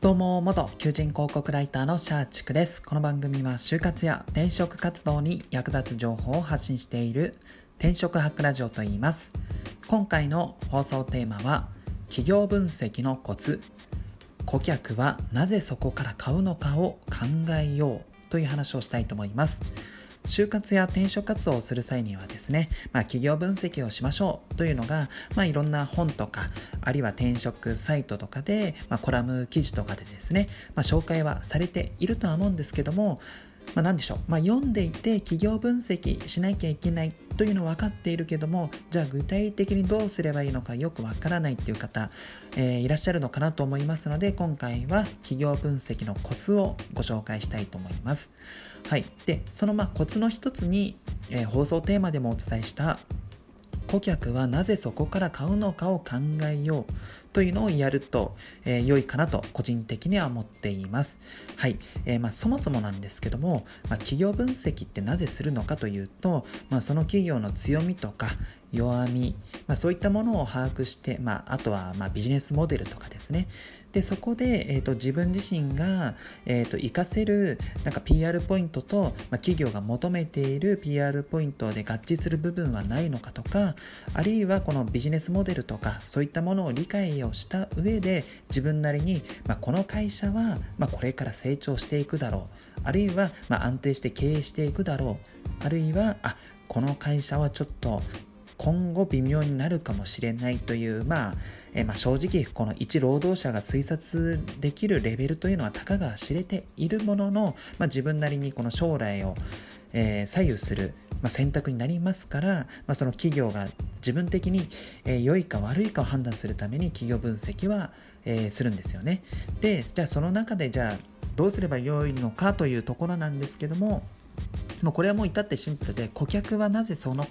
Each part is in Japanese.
どうも、元求人広告ライターのシャーチクです。この番組は就活や転職活動に役立つ情報を発信している転職博ラジオと言います。今回の放送テーマは、企業分析のコツ、顧客はなぜそこから買うのかを考えようという話をしたいと思います。就活や転職活動をする際にはですね、まあ、企業分析をしましょうというのが、まあ、いろんな本とか、あるいは転職サイトとかで、まあ、コラム記事とかでですね、まあ、紹介はされているとは思うんですけども、まあ、何でしょう、まあ、読んでいて企業分析しなきゃいけないというのは分かっているけどもじゃあ具体的にどうすればいいのかよく分からないっていう方、えー、いらっしゃるのかなと思いますので今回は企業分析のコツをご紹介したいと思います。はい、でそのまあコツの一つに、えー、放送テーマでもお伝えした顧客はなぜそこから買うのかを考えようというのをやると、えー、良いかなと個人的には思っています。はい。えー、まあ、そもそもなんですけども、まあ、企業分析ってなぜするのかというと、まあ、その企業の強みとか弱み、まあ、そういったものを把握して、まあ、あとはまビジネスモデルとかですね、でそこで、えーと、自分自身が、えーと、活かせるなんか PR ポイントと、まあ、企業が求めている PR ポイントで合致する部分はないのかとかあるいはこのビジネスモデルとかそういったものを理解をした上で自分なりに、まあ、この会社は、まあ、これから成長していくだろう。あるいは、ま安定して経営していくだろう。あるいはあこの会社はちょっと今後微妙になるかもしれないという、まあえまあ、正直この一労働者が推察できるレベルというのはたかが知れているものの、まあ、自分なりにこの将来を、えー、左右する、まあ、選択になりますから、まあ、その企業が自分的に、えー、良いか悪いかを判断するために企業分析は、えー、するんですよね。でじゃあその中でじゃあどうすれば良いのかというところなんですけどももうこれはもう至ってシンプルで顧客はなぜその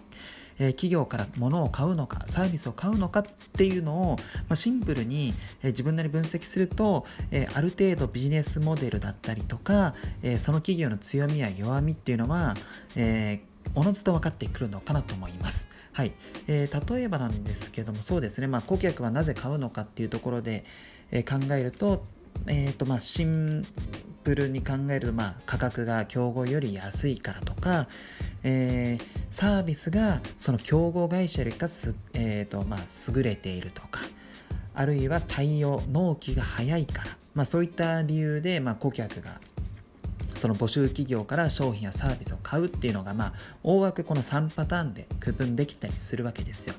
え企業から物を買うのかサービスを買うのかっていうのを、ま、シンプルに、え自分なり分析すると、えある程度ビジネスモデルだったりとか、えその企業の強みや弱みっていうのは、えおのずと分かってくるのかなと思います。はい。えー、例えばなんですけども、そうですね、まあ、顧客はなぜ買うのかっていうところで、えー、考えると、えーとまあ、シンプルに考えると、まあ、価格が競合より安いからとか、えー、サービスがその競合会社よりかす、えーとまあ、優れているとかあるいは対応納期が早いから、まあ、そういった理由で、まあ、顧客がその募集企業から商品やサービスを買うっていうのが、まあ、大枠この3パターンで区分できたりするわけですよ。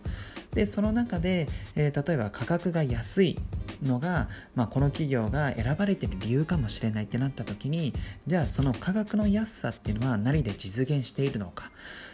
でその中で、えー、例えば価格が安いのが、まあ、この企業が選ばれてる理由かもしれないってなった時にじゃあその価格の安さっていうのは何で実現しているのか、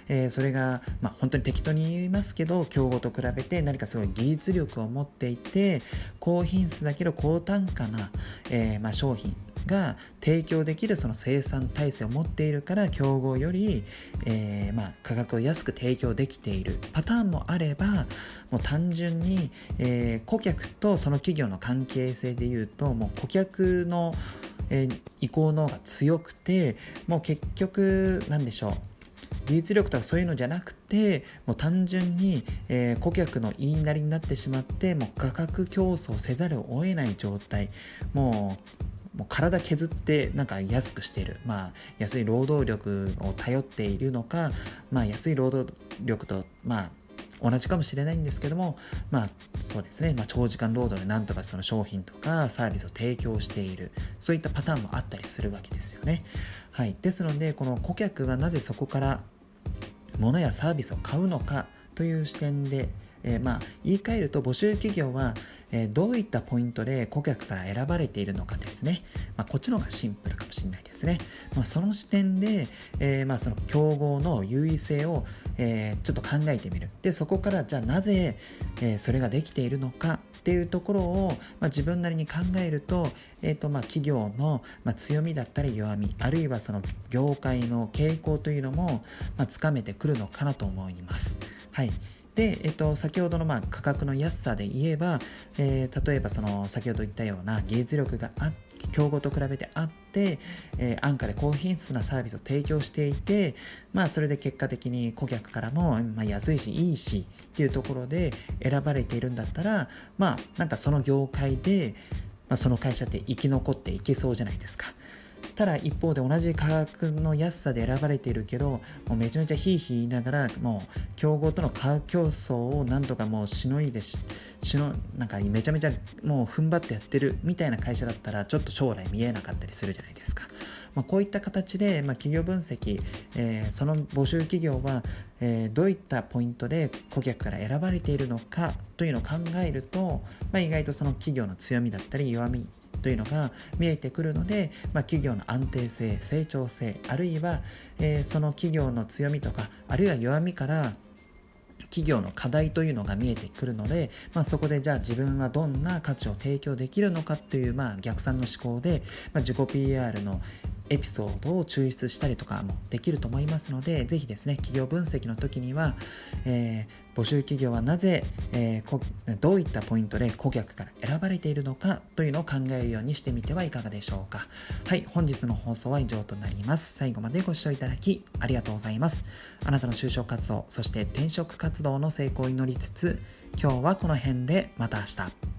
えー、それが、まあ、本当に適当に言いますけど競合と比べて何かすごい技術力を持っていて高品質だけど高単価な、えー、まあ、商品。が提供できるその生産体制を持っているから競合より、えー、まあ、価格を安く提供できているパターンもあればもう単純に、えー、顧客とその企業の関係性でいうともう顧客の、えー、意向の方が強くてもう結局何でしょう技術力とかそういうのじゃなくてもう単純に、えー、顧客の言いなりになってしまってもう価格競争せざるを得ない状態。もうもう体削ってなんか安くしている、まあ、安い労働力を頼っているのか、まあ、安い労働力と、まあ、同じかもしれないんですけども、まあそうですね、まあ、長時間労働でなんとかその商品とかサービスを提供している、そういったパターンもあったりするわけですよね。はい。ですので、この顧客はなぜそこから物やサービスを買うのかという視点でえー、まあ言い換えると募集企業は、えー、どういったポイントで顧客から選ばれているのかですね、まあ、こっちの方がシンプルかもしれないですね、まあ、その視点で、えー、まあその競合の優位性を、えちょっと考えてみる。でそこからじゃあなぜ、えそれができているのかっていうところを、まあ、自分なりに考えると,、えーとまあ、企業の、まあ、強みだったり弱みあるいはその業界の傾向というのも、まあ、つかめてくるのかなと思います。はい。で、えっと、先ほどのまあ価格の安さで言えば、えー、例えばその先ほど言ったような技術力があ競合と比べてあって、えー、安価で高品質なサービスを提供していて、まあ、それで結果的に顧客からも、まあ、安いしいいしっていうところで選ばれているんだったらまあなんかその業界で、まあ、その会社って生き残っていけそうじゃないですか。ただ一方で同じ価格の安さで選ばれているけどもうめちゃめちゃヒーヒー言いながらもう競合との価格競争をなんとかもうしのいでししのなんかめちゃめちゃもう踏ん張ってやってるみたいな会社だったらちょっと将来見えなかったりするじゃないですか。まあ、こういった形で、まあ、企業分析、えー、その募集企業は、えー、どういったポイントで顧客から選ばれているのかというのを考えると、まあ、意外とその企業の強みだったり弱みというのが見えてくるので、まあ、企業の安定性成長性あるいは、えー、その企業の強みとかあるいは弱みから企業の課題というのが見えてくるので、まあ、そこでじゃあ自分はどんな価値を提供できるのかっていう、まあ、逆算の思考で、まあ、自己 PR のエピソードを抽出したりとかもできると思いますので、ぜひですね、企業分析の時には、えー、募集企業はなぜ、えー、どういったポイントで顧客から選ばれているのかというのを考えるようにしてみてはいかがでしょうか。はい、本日の放送は以上となります。最後までご視聴いただきありがとうございます。あなたの就職活動、そして転職活動の成功を祈りつつ、今日はこの辺でまた明日。